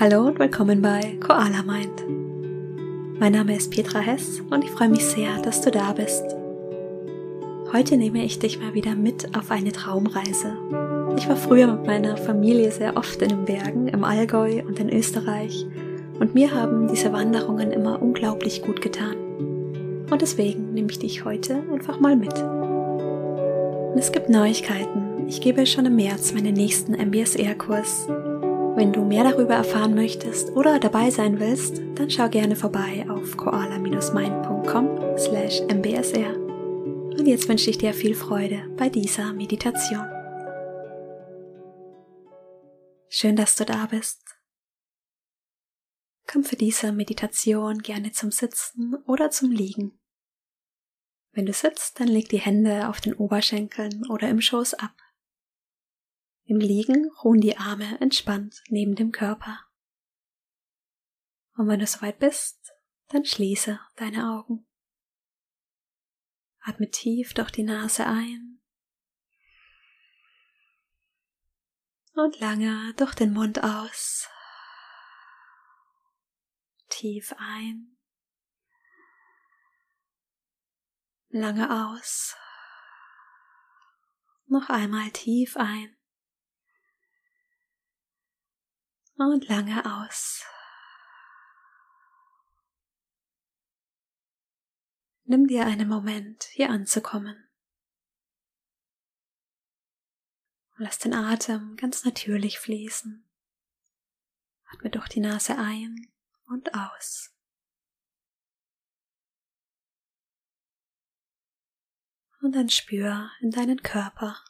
Hallo und willkommen bei Koala Mind. Mein Name ist Petra Hess und ich freue mich sehr, dass du da bist. Heute nehme ich dich mal wieder mit auf eine Traumreise. Ich war früher mit meiner Familie sehr oft in den Bergen, im Allgäu und in Österreich und mir haben diese Wanderungen immer unglaublich gut getan. Und deswegen nehme ich dich heute einfach mal mit. Und es gibt Neuigkeiten. Ich gebe schon im März meinen nächsten MBSR-Kurs wenn du mehr darüber erfahren möchtest oder dabei sein willst, dann schau gerne vorbei auf koala-mind.com slash mbsr. Und jetzt wünsche ich dir viel Freude bei dieser Meditation. Schön, dass du da bist. Komm für diese Meditation gerne zum Sitzen oder zum Liegen. Wenn du sitzt, dann leg die Hände auf den Oberschenkeln oder im Schoß ab. Im Liegen ruhen die Arme entspannt neben dem Körper. Und wenn du soweit bist, dann schließe deine Augen. Atme tief durch die Nase ein und lange durch den Mund aus. Tief ein, lange aus, noch einmal tief ein. Und lange aus. Nimm dir einen Moment, hier anzukommen. Lass den Atem ganz natürlich fließen. Atme durch die Nase ein und aus. Und dann spür in deinen Körper.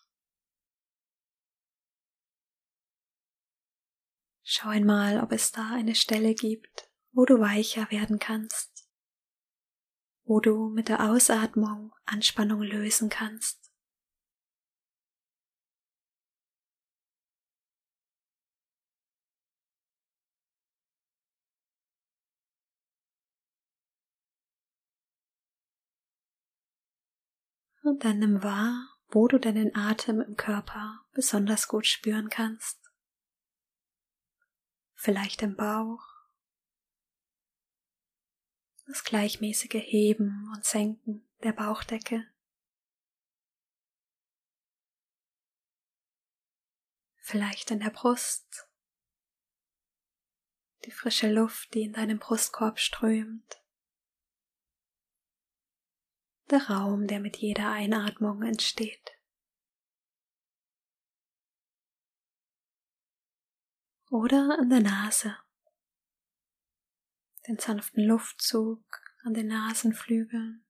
Schau einmal, ob es da eine Stelle gibt, wo du weicher werden kannst, wo du mit der Ausatmung Anspannung lösen kannst. Und dann nimm wahr, wo du deinen Atem im Körper besonders gut spüren kannst vielleicht im Bauch, das gleichmäßige Heben und Senken der Bauchdecke. Vielleicht in der Brust, die frische Luft, die in deinem Brustkorb strömt, der Raum, der mit jeder Einatmung entsteht. Oder an der Nase. Den sanften Luftzug an den Nasenflügeln.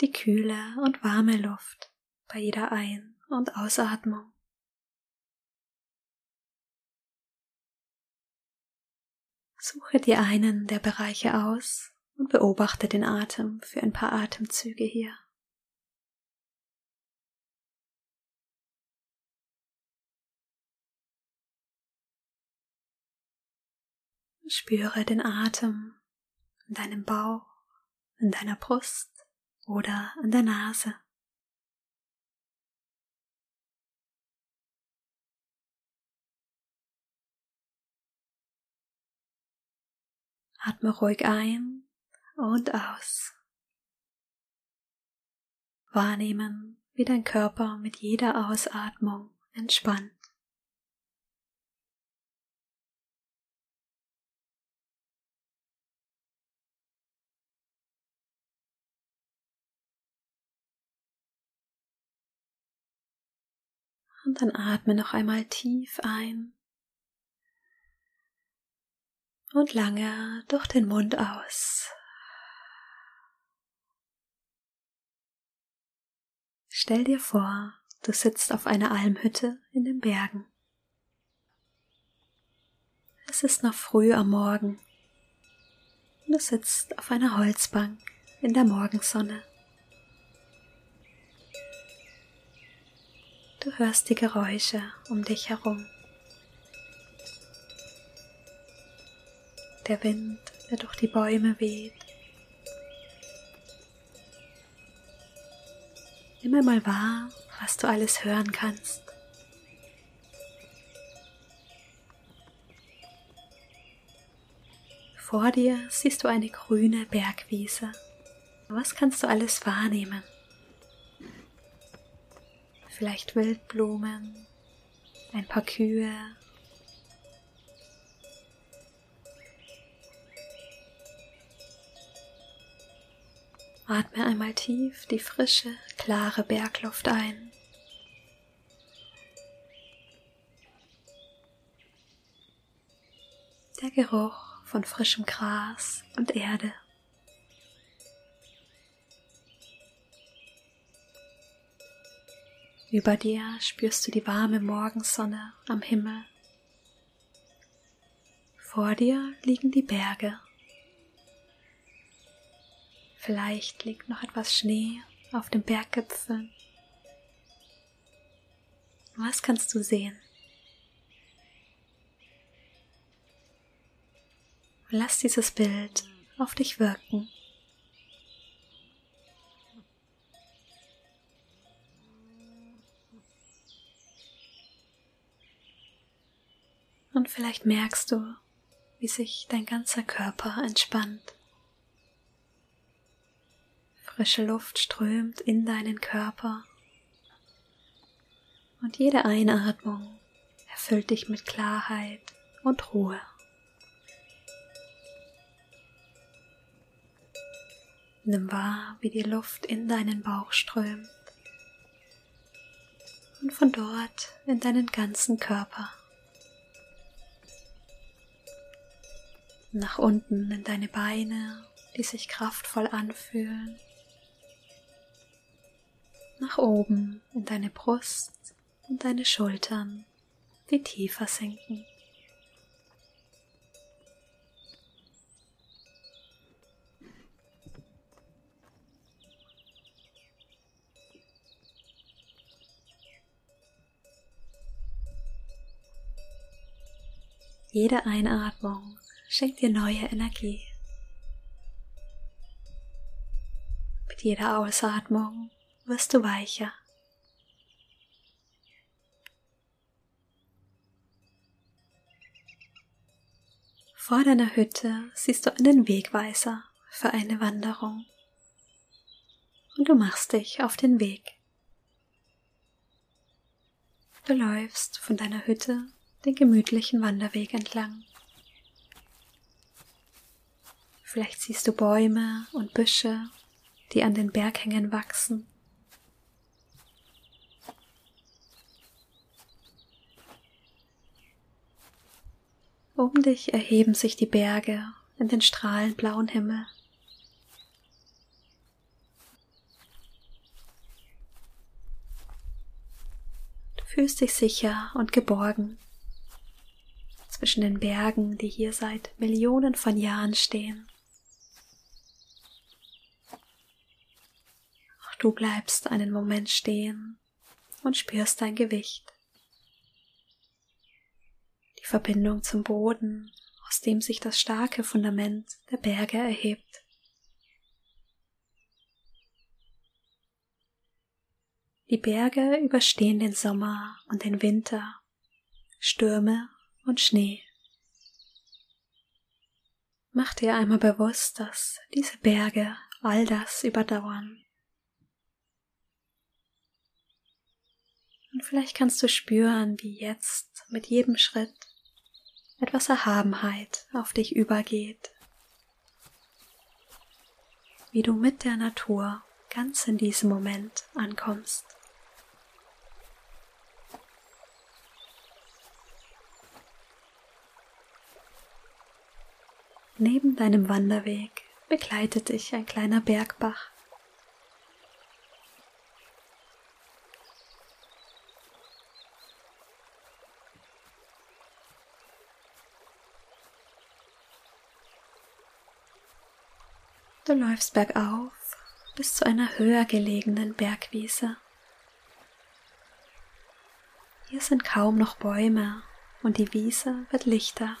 Die kühle und warme Luft bei jeder Ein- und Ausatmung. Suche dir einen der Bereiche aus und beobachte den Atem für ein paar Atemzüge hier. Spüre den Atem in deinem Bauch, in deiner Brust oder in der Nase. Atme ruhig ein und aus. Wahrnehmen, wie dein Körper mit jeder Ausatmung entspannt. Und dann atme noch einmal tief ein und lange durch den Mund aus. Stell dir vor, du sitzt auf einer Almhütte in den Bergen. Es ist noch früh am Morgen. Du sitzt auf einer Holzbank in der Morgensonne. Du hörst die Geräusche um dich herum. Der Wind, der durch die Bäume weht. Nimm einmal wahr, was du alles hören kannst. Vor dir siehst du eine grüne Bergwiese. Was kannst du alles wahrnehmen? Vielleicht Wildblumen, ein paar Kühe, Atme einmal tief die frische, klare Bergluft ein. Der Geruch von frischem Gras und Erde. Über dir spürst du die warme Morgensonne am Himmel. Vor dir liegen die Berge. Vielleicht liegt noch etwas Schnee auf dem Berggipfeln. Was kannst du sehen? Lass dieses Bild auf dich wirken. Und vielleicht merkst du, wie sich dein ganzer Körper entspannt. Frische Luft strömt in deinen Körper und jede Einatmung erfüllt dich mit Klarheit und Ruhe. Nimm wahr, wie die Luft in deinen Bauch strömt und von dort in deinen ganzen Körper. Nach unten in deine Beine, die sich kraftvoll anfühlen nach oben in deine Brust und deine Schultern, die tiefer sinken. Jede Einatmung schenkt dir neue Energie. Mit jeder Ausatmung wirst du weicher. Vor deiner Hütte siehst du einen Wegweiser für eine Wanderung und du machst dich auf den Weg. Du läufst von deiner Hütte den gemütlichen Wanderweg entlang. Vielleicht siehst du Bäume und Büsche, die an den Berghängen wachsen. Um dich erheben sich die Berge in den strahlend blauen Himmel. Du fühlst dich sicher und geborgen zwischen den Bergen, die hier seit Millionen von Jahren stehen. Du bleibst einen Moment stehen und spürst dein Gewicht die Verbindung zum Boden, aus dem sich das starke Fundament der Berge erhebt. Die Berge überstehen den Sommer und den Winter, Stürme und Schnee. Mach dir einmal bewusst, dass diese Berge all das überdauern. Und vielleicht kannst du spüren, wie jetzt mit jedem Schritt etwas Erhabenheit auf dich übergeht, wie du mit der Natur ganz in diesem Moment ankommst. Neben deinem Wanderweg begleitet dich ein kleiner Bergbach. Du läufst bergauf bis zu einer höher gelegenen Bergwiese. Hier sind kaum noch Bäume und die Wiese wird lichter.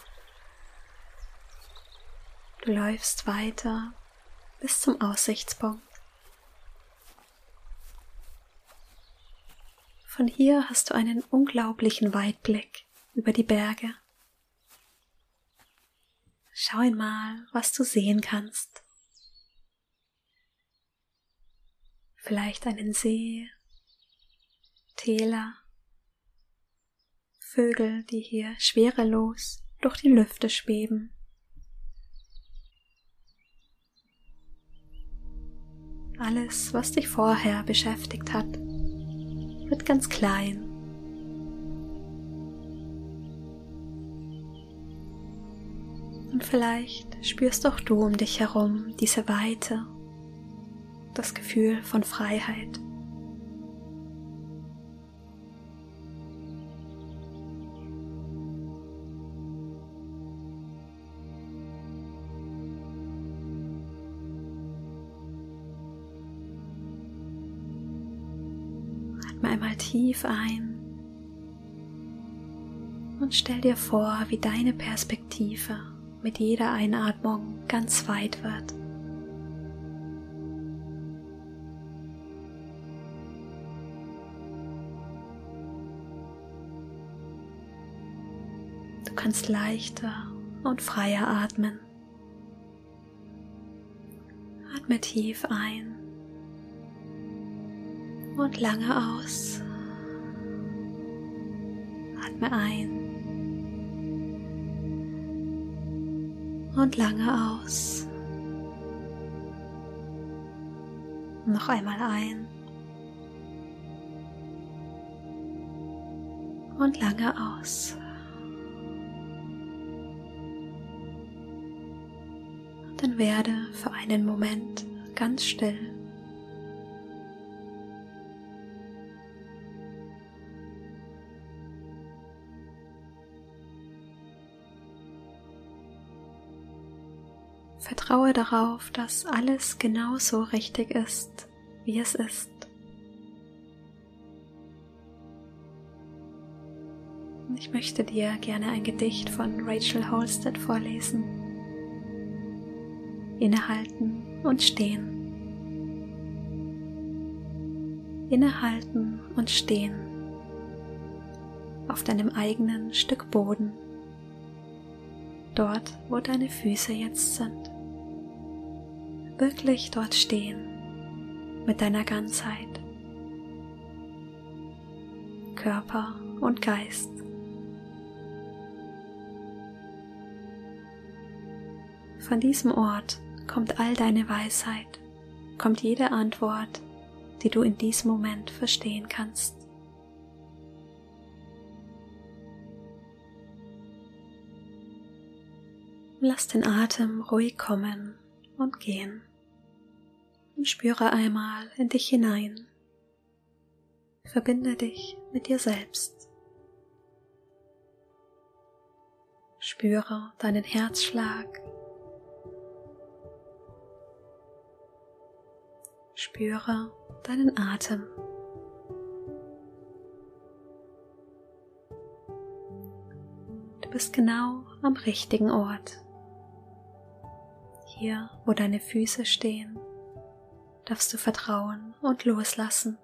Du läufst weiter bis zum Aussichtspunkt. Von hier hast du einen unglaublichen Weitblick über die Berge. Schau einmal, was du sehen kannst. Vielleicht einen See, Täler, Vögel, die hier schwerelos durch die Lüfte schweben. Alles, was dich vorher beschäftigt hat, wird ganz klein. Und vielleicht spürst auch du um dich herum diese Weite, das Gefühl von Freiheit. einmal tief ein und stell dir vor, wie deine Perspektive mit jeder Einatmung ganz weit wird. Kannst leichter und freier atmen. Atme tief ein und lange aus. Atme ein und lange aus. Noch einmal ein und lange aus. Werde für einen Moment ganz still. Vertraue darauf, dass alles genau so richtig ist, wie es ist. Ich möchte dir gerne ein Gedicht von Rachel Holstead vorlesen. Innehalten und stehen. Innehalten und stehen. Auf deinem eigenen Stück Boden, dort wo deine Füße jetzt sind. Wirklich dort stehen. Mit deiner Ganzheit, Körper und Geist. Von diesem Ort kommt all deine Weisheit, kommt jede Antwort, die du in diesem Moment verstehen kannst. Lass den Atem ruhig kommen und gehen und spüre einmal in dich hinein. Verbinde dich mit dir selbst. Spüre deinen Herzschlag. Spüre deinen Atem. Du bist genau am richtigen Ort. Hier, wo deine Füße stehen darfst du vertrauen und loslassen.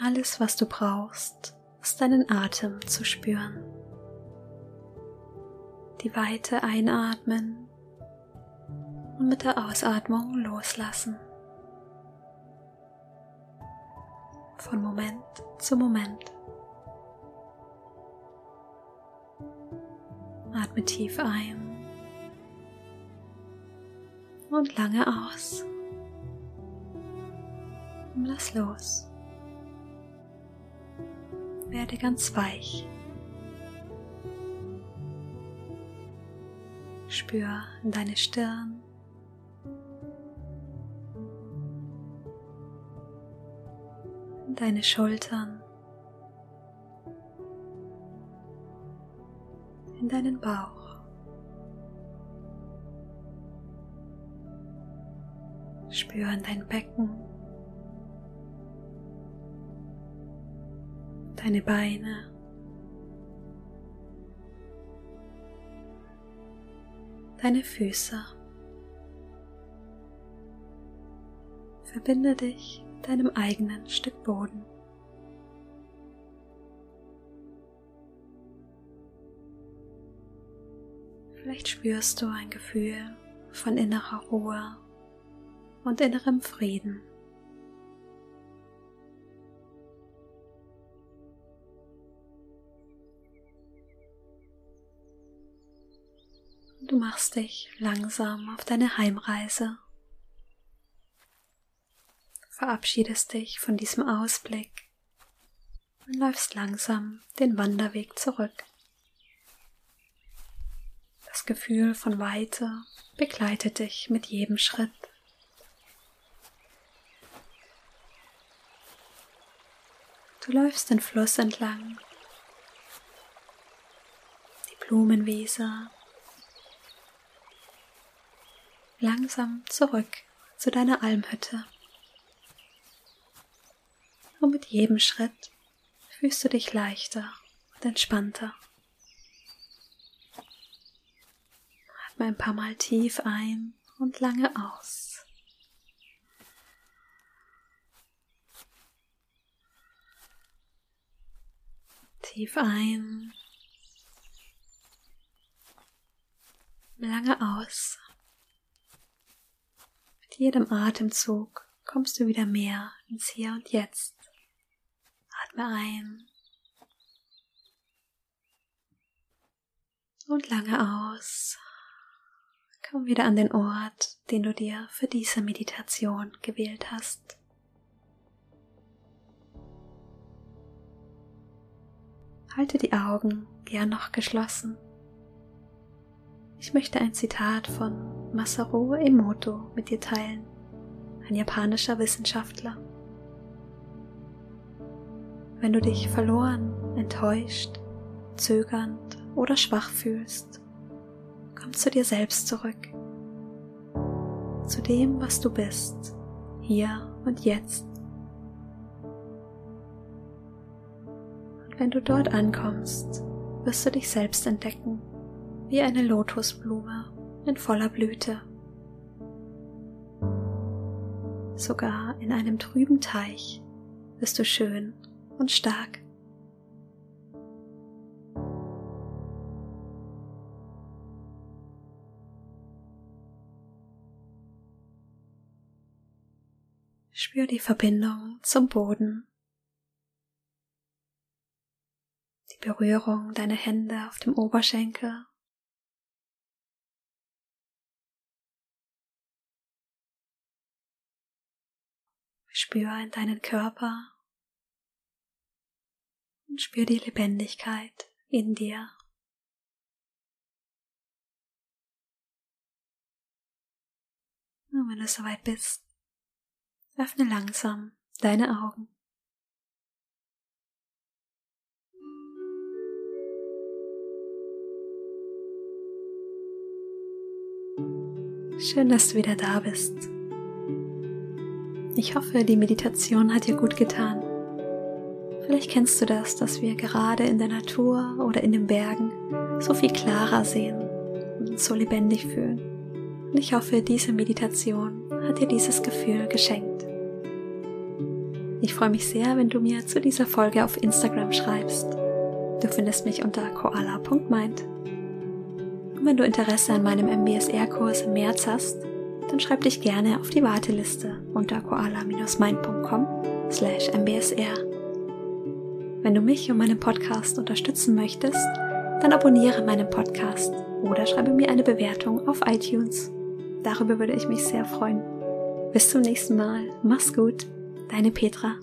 Alles, was du brauchst, ist deinen Atem zu spüren. Die Weite einatmen und mit der Ausatmung loslassen. Von Moment zu Moment. Atme tief ein und lange aus. Und lass los. Werde ganz weich. Spür in deine Stirn. In deine Schultern. In deinen Bauch. Spüren dein Becken, deine Beine, deine Füße. Verbinde dich deinem eigenen Stück Boden. Vielleicht spürst du ein Gefühl von innerer Ruhe und innerem Frieden. Du machst dich langsam auf deine Heimreise. Verabschiedest dich von diesem Ausblick und läufst langsam den Wanderweg zurück. Das Gefühl von Weite begleitet dich mit jedem Schritt. Du läufst den Fluss entlang, die Blumenwiese, langsam zurück zu deiner Almhütte. Und mit jedem Schritt fühlst du dich leichter und entspannter. Atme ein paar Mal tief ein und lange aus. Tief ein, lange aus. Mit jedem Atemzug kommst du wieder mehr ins Hier und Jetzt. Atme ein und lange aus. Komm wieder an den Ort, den du dir für diese Meditation gewählt hast. Halte die Augen gern noch geschlossen. Ich möchte ein Zitat von Masaru Emoto mit dir teilen, ein japanischer Wissenschaftler. Wenn du dich verloren, enttäuscht, zögernd oder schwach fühlst, komm zu dir selbst zurück, zu dem, was du bist, hier und jetzt. Und wenn du dort ankommst, wirst du dich selbst entdecken, wie eine Lotusblume in voller Blüte. Sogar in einem trüben Teich bist du schön und stark. Spür die Verbindung zum Boden. Die Berührung deiner Hände auf dem Oberschenkel. Spür in deinen Körper und spür die Lebendigkeit in dir. Und wenn du soweit bist, öffne langsam deine Augen. Schön, dass du wieder da bist. Ich hoffe, die Meditation hat dir gut getan. Vielleicht kennst du das, dass wir gerade in der Natur oder in den Bergen so viel klarer sehen und uns so lebendig fühlen. Und ich hoffe, diese Meditation hat dir dieses Gefühl geschenkt. Ich freue mich sehr, wenn du mir zu dieser Folge auf Instagram schreibst. Du findest mich unter koala.mind. Und wenn du Interesse an meinem MBSR-Kurs im März hast, dann schreib dich gerne auf die Warteliste unter koala-mind.com slash mbsr. Wenn du mich und meinen Podcast unterstützen möchtest, dann abonniere meinen Podcast oder schreibe mir eine Bewertung auf iTunes. Darüber würde ich mich sehr freuen. Bis zum nächsten Mal. Mach's gut. Deine Petra.